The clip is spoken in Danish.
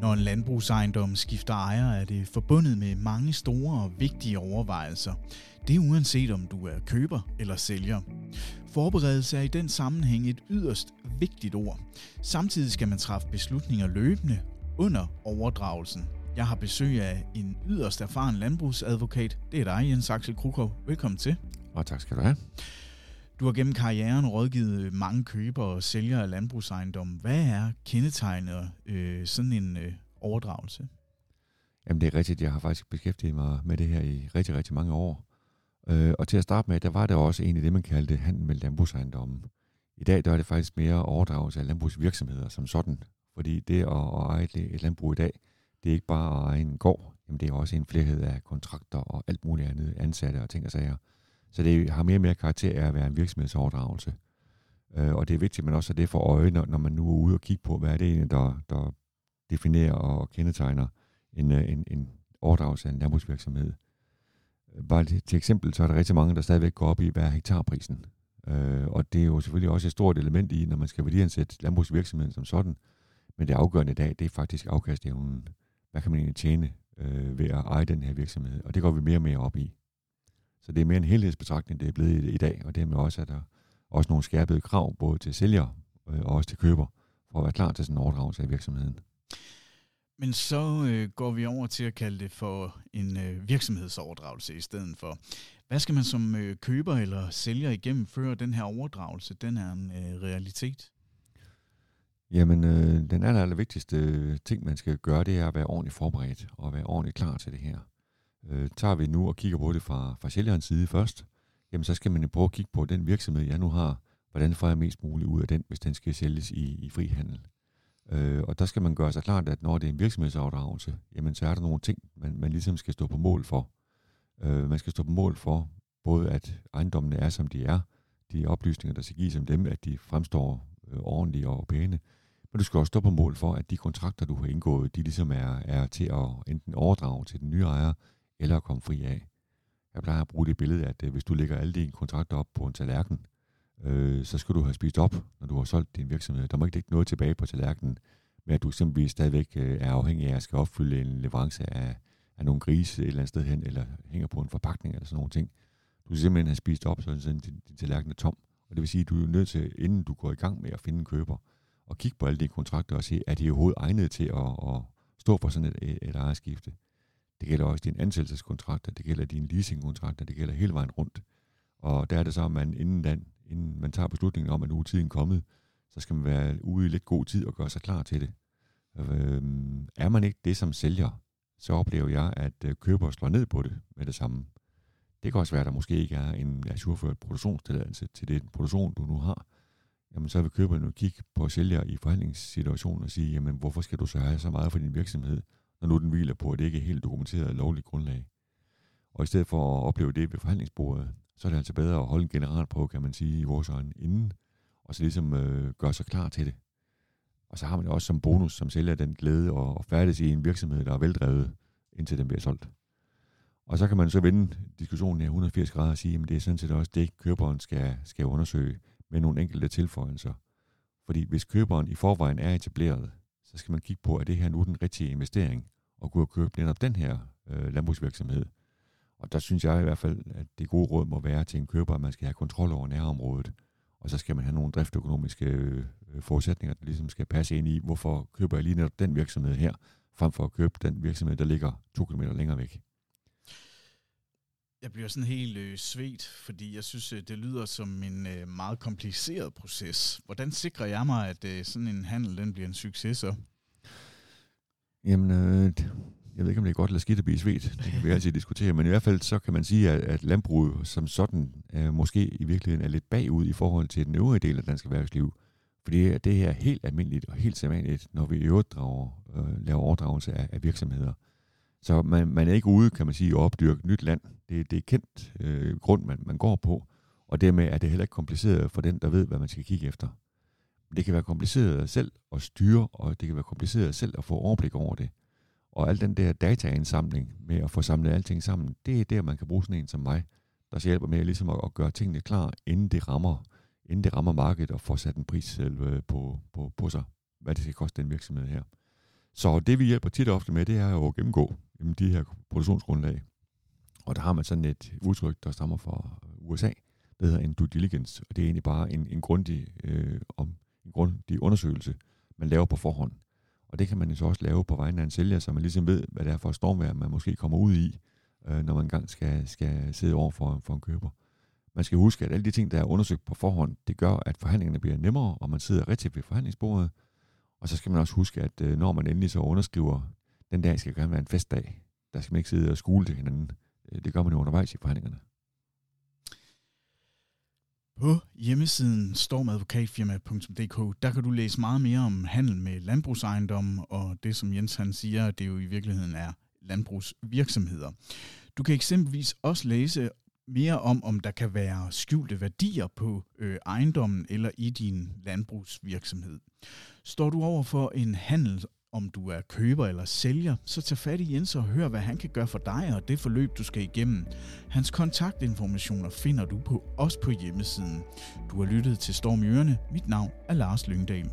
Når en landbrugsejendom skifter ejer, er det forbundet med mange store og vigtige overvejelser. Det er uanset om du er køber eller sælger. Forberedelse er i den sammenhæng et yderst vigtigt ord. Samtidig skal man træffe beslutninger løbende under overdragelsen. Jeg har besøg af en yderst erfaren landbrugsadvokat. Det er dig, Jens Axel Krukov. Velkommen til. Og tak skal du have. Du har gennem karrieren rådgivet øh, mange købere og sælgere af landbrugsejendom. Hvad er kendetegnet øh, sådan en øh, overdragelse? Jamen det er rigtigt, jeg har faktisk beskæftiget mig med det her i rigtig, rigtig mange år. Øh, og til at starte med, der var det også egentlig det, man kaldte handel med landbrugsejendommen. I dag der er det faktisk mere overdragelse af landbrugsvirksomheder som sådan. Fordi det at, at eje et landbrug i dag, det er ikke bare at eje en gård, jamen det er også en flerhed af kontrakter og alt muligt andet, ansatte og ting og sager. Så det har mere og mere karakter af at være en virksomhedsoverdragelse. Øh, og det er vigtigt, at man også har det for øje, når, når man nu er ude og kigge på, hvad er det egentlig, der, der definerer og kendetegner en, øh, en, en overdragelse af en landbrugsvirksomhed. Bare til, til eksempel, så er der rigtig mange, der stadigvæk går op i, hvad er hektarprisen. Øh, og det er jo selvfølgelig også et stort element i, når man skal værdiansætte landbrugsvirksomheden som sådan. Men det afgørende i dag, det er faktisk afkastevnen. Hvad kan man egentlig tjene øh, ved at eje den her virksomhed? Og det går vi mere og mere op i. Så det er mere en helhedsbetragtning, det er blevet i, i dag, og dermed også er der også nogle skærpede krav, både til sælger øh, og også til køber, for at være klar til sådan en overdragelse af virksomheden. Men så øh, går vi over til at kalde det for en øh, virksomhedsoverdragelse i stedet for. Hvad skal man som øh, køber eller sælger igennem, før den her overdragelse den er en øh, realitet? Jamen, øh, den aller, aller vigtigste ting, man skal gøre, det er at være ordentligt forberedt og være ordentligt klar til det her. Øh, tager vi nu og kigger på det fra, fra sælgerens side først, jamen så skal man jo prøve at kigge på den virksomhed, jeg nu har. Hvordan får jeg mest muligt ud af den, hvis den skal sælges i, i frihandel? Øh, og der skal man gøre sig klart, at når det er en virksomhedsoverdragelse, jamen så er der nogle ting, man, man ligesom skal stå på mål for. Øh, man skal stå på mål for både, at ejendommene er, som de er, de oplysninger, der skal gives om dem, at de fremstår øh, ordentlige og pæne, men du skal også stå på mål for, at de kontrakter, du har indgået, de ligesom er, er til at enten overdrage til den nye ejer, eller at komme fri af. Jeg plejer at bruge det billede, at øh, hvis du lægger alle dine kontrakter op på en tallerken, øh, så skal du have spist op, når du har solgt din virksomhed. Der må ikke ligge noget tilbage på tallerkenen, med at du simpelthen stadigvæk øh, er afhængig af at skal opfylde en leverance af, af nogle grise et eller andet sted hen, eller hænger på en forpakning eller sådan nogle ting. Du skal simpelthen have spist op, så din, din tallerken er tom. Og det vil sige, at du er nødt til, inden du går i gang med at finde en køber, og kigge på alle dine kontrakter og se, er de overhovedet egnet til at, at stå for sådan et, et ejerskifte. Det gælder også dine ansættelseskontrakter, det gælder dine leasingkontrakter, det gælder hele vejen rundt. Og der er det så, at man inden, den, inden man tager beslutningen om, at nu er tiden kommet, så skal man være ude i lidt god tid og gøre sig klar til det. Øhm, er man ikke det som sælger, så oplever jeg, at øh, køber slår ned på det med det samme. Det kan også være, at der måske ikke er en ajourført produktionstilladelse til den produktion, du nu har. Jamen så vil køberen jo kigge på sælger i forhandlingssituationen og sige, jamen hvorfor skal du så have så meget for din virksomhed? Når nu den hviler på, et det ikke helt dokumenteret lovligt grundlag. Og i stedet for at opleve det ved forhandlingsbordet, så er det altså bedre at holde en general på, kan man sige, i vores øjne inden, og så ligesom øh, gøre sig klar til det. Og så har man det også som bonus, som sælger den glæde og færdes i en virksomhed, der er veldrevet, indtil den bliver solgt. Og så kan man så vende diskussionen i 180 grader og sige, at det er sådan set også det, køberen skal, skal undersøge med nogle enkelte tilføjelser. Fordi hvis køberen i forvejen er etableret, så skal man kigge på, er det her nu den rigtige investering, og gå og købe netop den her øh, landbrugsvirksomhed. Og der synes jeg i hvert fald, at det gode råd må være til en køber, at man skal have kontrol over nærområdet, og så skal man have nogle driftøkonomiske øh, forudsætninger, der ligesom skal passe ind i, hvorfor køber jeg lige netop den virksomhed her, frem for at købe den virksomhed, der ligger to kilometer længere væk. Jeg bliver sådan helt øh, svedt, fordi jeg synes, øh, det lyder som en øh, meget kompliceret proces. Hvordan sikrer jeg mig, at øh, sådan en handel den bliver en succes så? Jamen, øh, jeg ved ikke, om det er godt eller skidt at blive svedt. Det kan vi altid diskutere. Men i hvert fald så kan man sige, at, at landbruget som sådan øh, måske i virkeligheden er lidt bagud i forhold til den øvrige del af dansk erhvervsliv. Fordi det her er helt almindeligt og helt sædvanligt, når vi i øvrigt drager, øh, laver overdragelse af, af virksomheder. Så man, man er ikke ude, kan man sige, at opdyrke nyt land. Det, det er kendt øh, grund, man, man går på, og dermed er det heller ikke kompliceret for den, der ved, hvad man skal kigge efter. Det kan være kompliceret selv at styre, og det kan være kompliceret selv at få overblik over det. Og al den der dataindsamling med at få samlet alting sammen, det er der, man kan bruge sådan en som mig, der hjælper med ligesom at, at gøre tingene klar, inden det rammer, inden det rammer markedet og får sat en pris selv øh, på, på, på sig, hvad det skal koste den virksomhed her. Så det vi hjælper tit og ofte med, det er jo at gennemgå jamen, de her produktionsgrundlag. Og der har man sådan et udtryk, der stammer fra øh, USA, der hedder en due diligence, og det er egentlig bare en, en, grundig, øh, om, en grundig undersøgelse, man laver på forhånd. Og det kan man jo så også lave på vegne af en sælger, så man ligesom ved, hvad det er for et stormvær, man måske kommer ud i, øh, når man engang skal, skal sidde over for, for en køber. Man skal huske, at alle de ting, der er undersøgt på forhånd, det gør, at forhandlingerne bliver nemmere, og man sidder rigtigt ved forhandlingsbordet. Og så skal man også huske, at øh, når man endelig så underskriver, den dag skal gerne være en festdag, der skal man ikke sidde og skule til hinanden. Øh, det gør man jo undervejs i forhandlingerne. På hjemmesiden stormadvokatfirma.dk, der kan du læse meget mere om handel med landbrugsejendomme, og det som Jens han siger, det jo i virkeligheden er landbrugsvirksomheder. Du kan eksempelvis også læse mere om, om der kan være skjulte værdier på øh, ejendommen eller i din landbrugsvirksomhed. Står du over for en handel, om du er køber eller sælger, så tag fat i Jens og hør, hvad han kan gøre for dig og det forløb, du skal igennem. Hans kontaktinformationer finder du på os på hjemmesiden. Du har lyttet til Storm i Ørene. Mit navn er Lars Lyngdal.